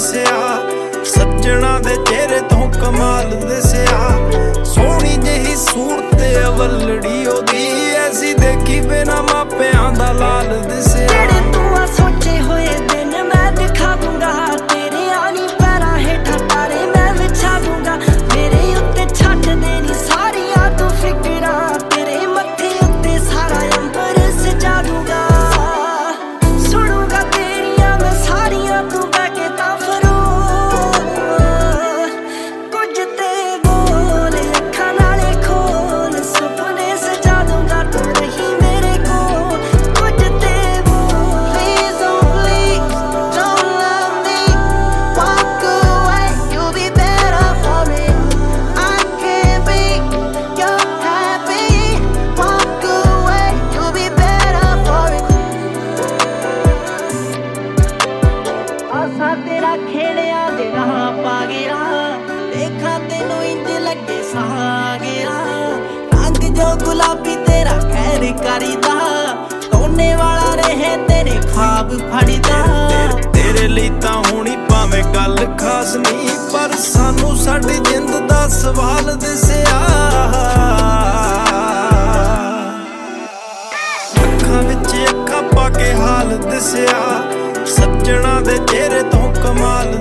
ਦਿਸਿਆ। ਸੱਜਣਾ ਦੇ ਚਿਹਰੇ ਤੋਂ ਕਮਾਲ ਦਿਸਿਆ। ਸੋਹਣੀ ਜਿਹੀ ਸੂਰਤ ਅਵਲੜੀ ਉਹਦੀ। ਐਸੀ ਦੇਖੀ ਬਿਨਾ ਮਾਪਿਆਂ ਦਾ ਲਾਲ ਦਿਸਿਆ। ਤੈਨੂੰ ਇੰਜ ਲੱਗੇ ਸਾਹ ਗਿਆ ਰੰਗ ਜੋ ਗੁਲਾਬੀ ਤੇਰਾ ਖੈਰ ਕਰੀਦਾ। ਕੋਨੇ ਵਾਲਾ ਰਹੇ ਤੇਰੇ ਖਾਬ ਫੜਦਾ। ਤੇਰੇ ਲਈ ਤਾਂ ਹੋਣੀ ਭਾਵੇਂ ਗੱਲ ਖਾਸ ਨਹੀਂ, ਪਰ ਸਾਨੂੰ ਸਾਡੀ ਜਿੰਦ ਦਾ ਸਵਾਲ ਦਿਸਿਆ। ਅੱਖਾਂ ਵਿੱਚ ਅੱਖਾਂ ਪਾ ਕੇ ਹਾਲ ਦਿਸਿਆ। ਸੱਜਣਾ ਦੇ ਚਿਹਰੇ ਤੋਂ ਕਮਾਲ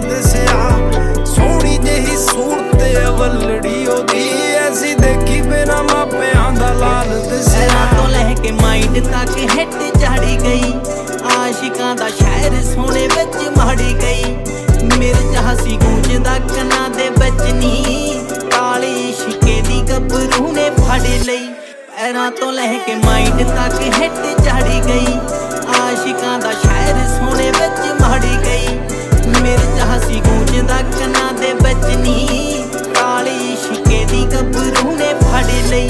ਕੇ ਮਾਈਂਡ ਤੱਕ ਹਿੱਟ ਝਾੜੀ ਗਈ। ਆਸ਼ਿਕਾਂ ਦਾ ਸ਼ਹਿਰ ਸੋਨੇ ਵਿੱਚ ਮਾੜੀ ਗਈ। ਮੇਰੇ ਜਹਾਸੀ ਗੂੰਜਦਾ ਕੰਨਾਂ ਦੇ ਵਿੱਚ ਨੀ। ਕਾਲੀ ਸ਼ਿਕੇ ਦੀ ਗੱਭਰੂ ਨੇ ਫੜ ਲਈ। ਪੈਰਾਂ ਤੋਂ ਲੈ ਕੇ ਮਾਈਂਡ ਤੱਕ ਹਿੱਟ ਝਾੜੀ ਗਈ। ਆਸ਼ਿਕਾਂ ਦਾ ਸ਼ਹਿਰ ਸੋਨੇ ਵਿੱਚ ਮਾੜੀ ਗਈ। ਮੇਰੇ ਜਹਾਸੀ ਗੂੰਜਦਾ ਕੰਨਾਂ ਦੇ ਵਿੱਚ ਨੀ। ਕਾਲੀ ਸ਼ਿਕੇ ਦੀ ਗੱਭਰੂ ਨੇ ਫੜ ਲਈ।